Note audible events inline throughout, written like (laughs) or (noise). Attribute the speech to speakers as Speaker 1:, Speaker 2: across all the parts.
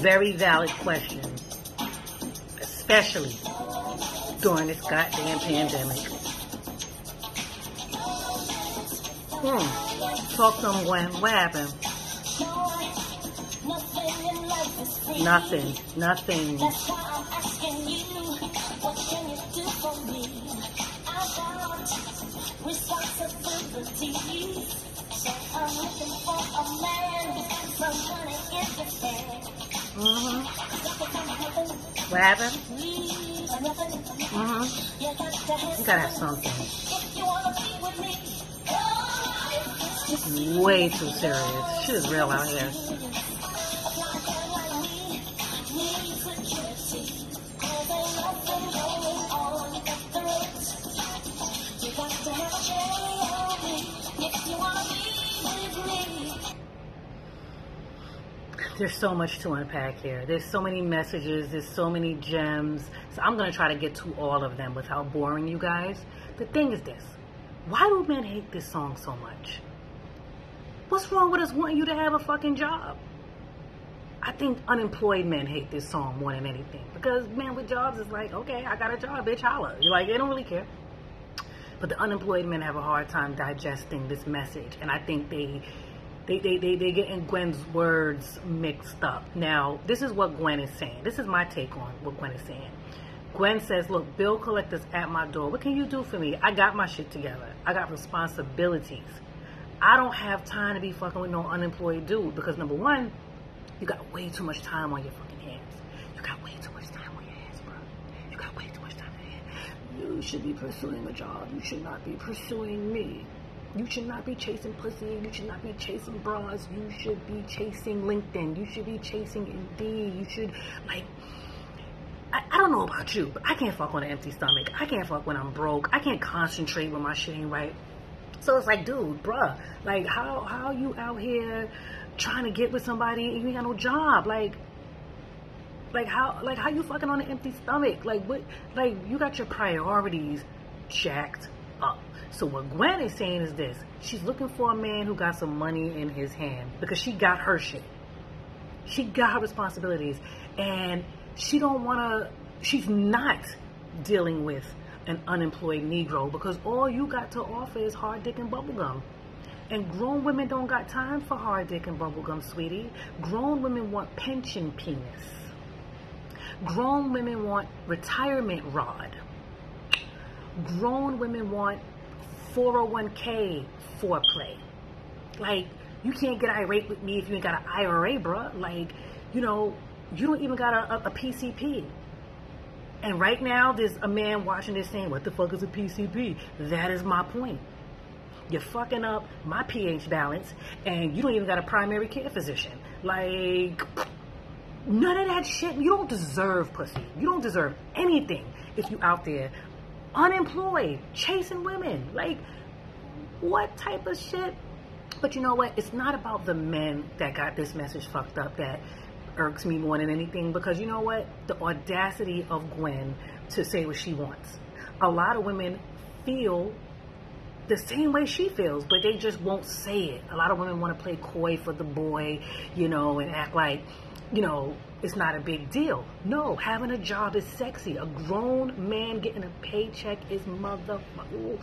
Speaker 1: very valid question, especially during this goddamn pandemic. Hmm. Talk to them, Gwen. What happened? Nothing. Nothing. Mm-hmm. What happened? Mm-hmm. You gotta have something. Way too serious. Shit is real out here. There's so much to unpack here. There's so many messages, there's so many gems. So I'm going to try to get to all of them without boring you guys. The thing is this why do men hate this song so much? What's wrong with us wanting you to have a fucking job? I think unemployed men hate this song more than anything because men with jobs is like, okay, I got a job, bitch, holla. You're like, they don't really care. But the unemployed men have a hard time digesting this message, and I think they they, they, they, they getting Gwen's words mixed up. Now, this is what Gwen is saying. This is my take on what Gwen is saying. Gwen says, look, bill collectors at my door. What can you do for me? I got my shit together. I got responsibilities. I don't have time to be fucking with no unemployed dude because number one, you got way too much time on your fucking hands. You got way too much time on your hands, bro. You got way too much time on your hands. You should be pursuing a job. You should not be pursuing me. You should not be chasing pussy. You should not be chasing bras. You should be chasing LinkedIn. You should be chasing Indeed. You should, like, I, I don't know about you, but I can't fuck on an empty stomach. I can't fuck when I'm broke. I can't concentrate when my shit ain't right. So it's like, dude, bruh, like, how how you out here trying to get with somebody and you ain't got no job? Like, like how like how you fucking on an empty stomach? Like what? Like you got your priorities jacked up. So what Gwen is saying is this: she's looking for a man who got some money in his hand because she got her shit. She got her responsibilities, and she don't want to. She's not dealing with an unemployed Negro because all you got to offer is hard dick and bubblegum. And grown women don't got time for hard dick and bubblegum, sweetie. Grown women want pension penis. Grown women want retirement rod. Grown women want 401k foreplay. Like, you can't get irate with me if you ain't got an IRA, bruh. Like, you know, you don't even got a, a, a PCP. And right now, there's a man watching this saying, What the fuck is a PCP? That is my point. You're fucking up my pH balance, and you don't even got a primary care physician. Like, none of that shit. You don't deserve pussy. You don't deserve anything if you out there unemployed, chasing women. Like, what type of shit? But you know what? It's not about the men that got this message fucked up that irks me more than anything because you know what? The audacity of Gwen to say what she wants. A lot of women feel the same way she feels, but they just won't say it. A lot of women want to play coy for the boy, you know, and act like, you know, it's not a big deal. No, having a job is sexy. A grown man getting a paycheck is motherfucker.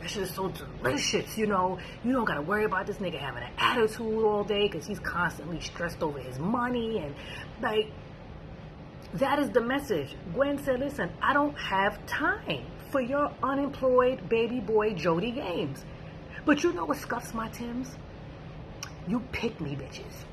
Speaker 1: That shit is so delicious, you know. You don't gotta worry about this nigga having an attitude all day because he's constantly stressed over his money and like. That is the message. Gwen said, listen, I don't have time for your unemployed baby boy Jody games. But you know what scuffs my Tims? You pick me bitches.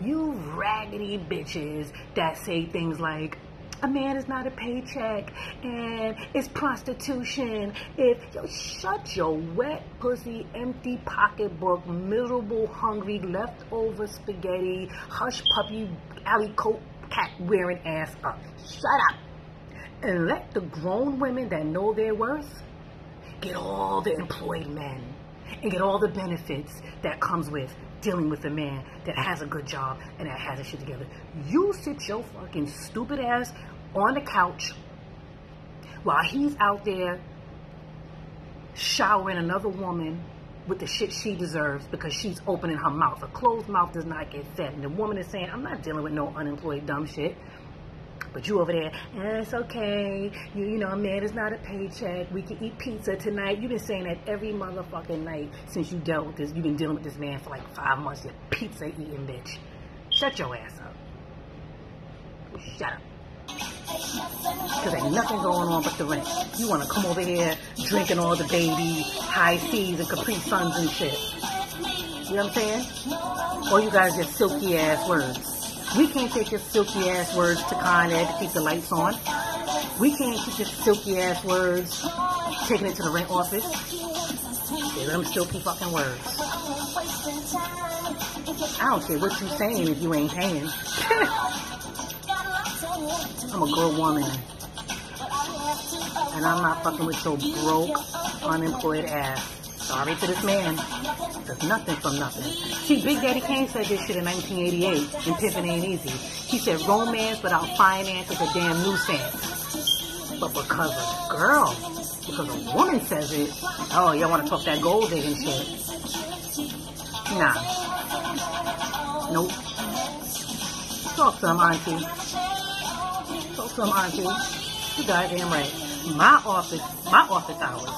Speaker 1: You raggedy bitches that say things like, a man is not a paycheck and it's prostitution. If yo shut your wet pussy, empty pocketbook, miserable, hungry, leftover spaghetti, hush puppy, alley coat, cat wearing ass up. Shut up. And let the grown women that know their worth get all the employed men and get all the benefits that comes with dealing with a man that uh. has a good job and that has his shit together. You sit your fucking stupid ass on the couch while he's out there showering another woman with the shit she deserves because she's opening her mouth. A closed mouth does not get fed. And the woman is saying, I'm not dealing with no unemployed dumb shit. But you over there, eh, it's okay. You, you know, a man, it's not a paycheck. We can eat pizza tonight. You've been saying that every motherfucking night since you dealt with this. You've been dealing with this man for like five months. You pizza eating bitch. Shut your ass up. Shut up. Because ain't nothing going on but the rent. You want to come over here drinking all the baby Hi-Cs and Capri Suns and shit. You know what I'm saying? Or you guys just silky ass words. We can't take your silky ass words to Con Ed to keep the lights on. We can't keep your silky ass words taking it to the rent office. They're them silky fucking words. I don't care what you're saying if you ain't paying. (laughs) I'm a grown woman. And I'm not fucking with your broke, unemployed ass. Sorry to this man. Does nothing from nothing. See, Big Daddy Kane said this shit in 1988 and Pimpin' Ain't Easy. He said romance without finance is a damn nuisance. But because a girl, because a woman says it, oh, y'all want to talk that gold digging shit. Nah. Nope. Talk to him, auntie. Talk to him, auntie. You goddamn right. My office, my office hours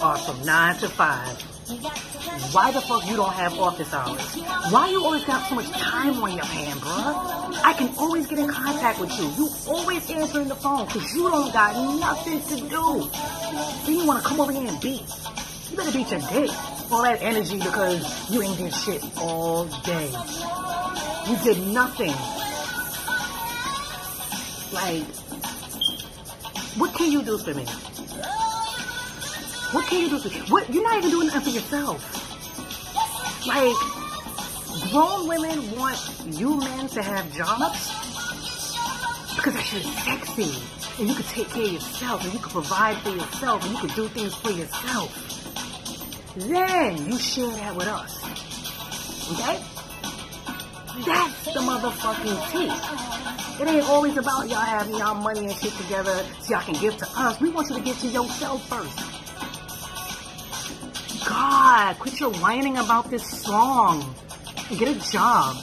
Speaker 1: are from 9 to 5. Why the fuck you don't have office hours? Why you always got so much time on your hand, bruh? I can always get in contact with you. You always answering the phone because you don't got nothing to do. Then you want to come over here and beat. You better beat your dick. All that energy because you ain't did shit all day. You did nothing. Like, what can you do for me? What can you do? For, what you're not even doing nothing for yourself. Like grown women want you men to have jobs because that shit is sexy, and you can take care of yourself, and you can provide for yourself, and you can do things for yourself. Then you share that with us. Okay? That's the motherfucking tea. It ain't always about y'all having y'all money and shit together so y'all can give to us. We want you to give to yourself first. God, quit your whining about this song. Get a job.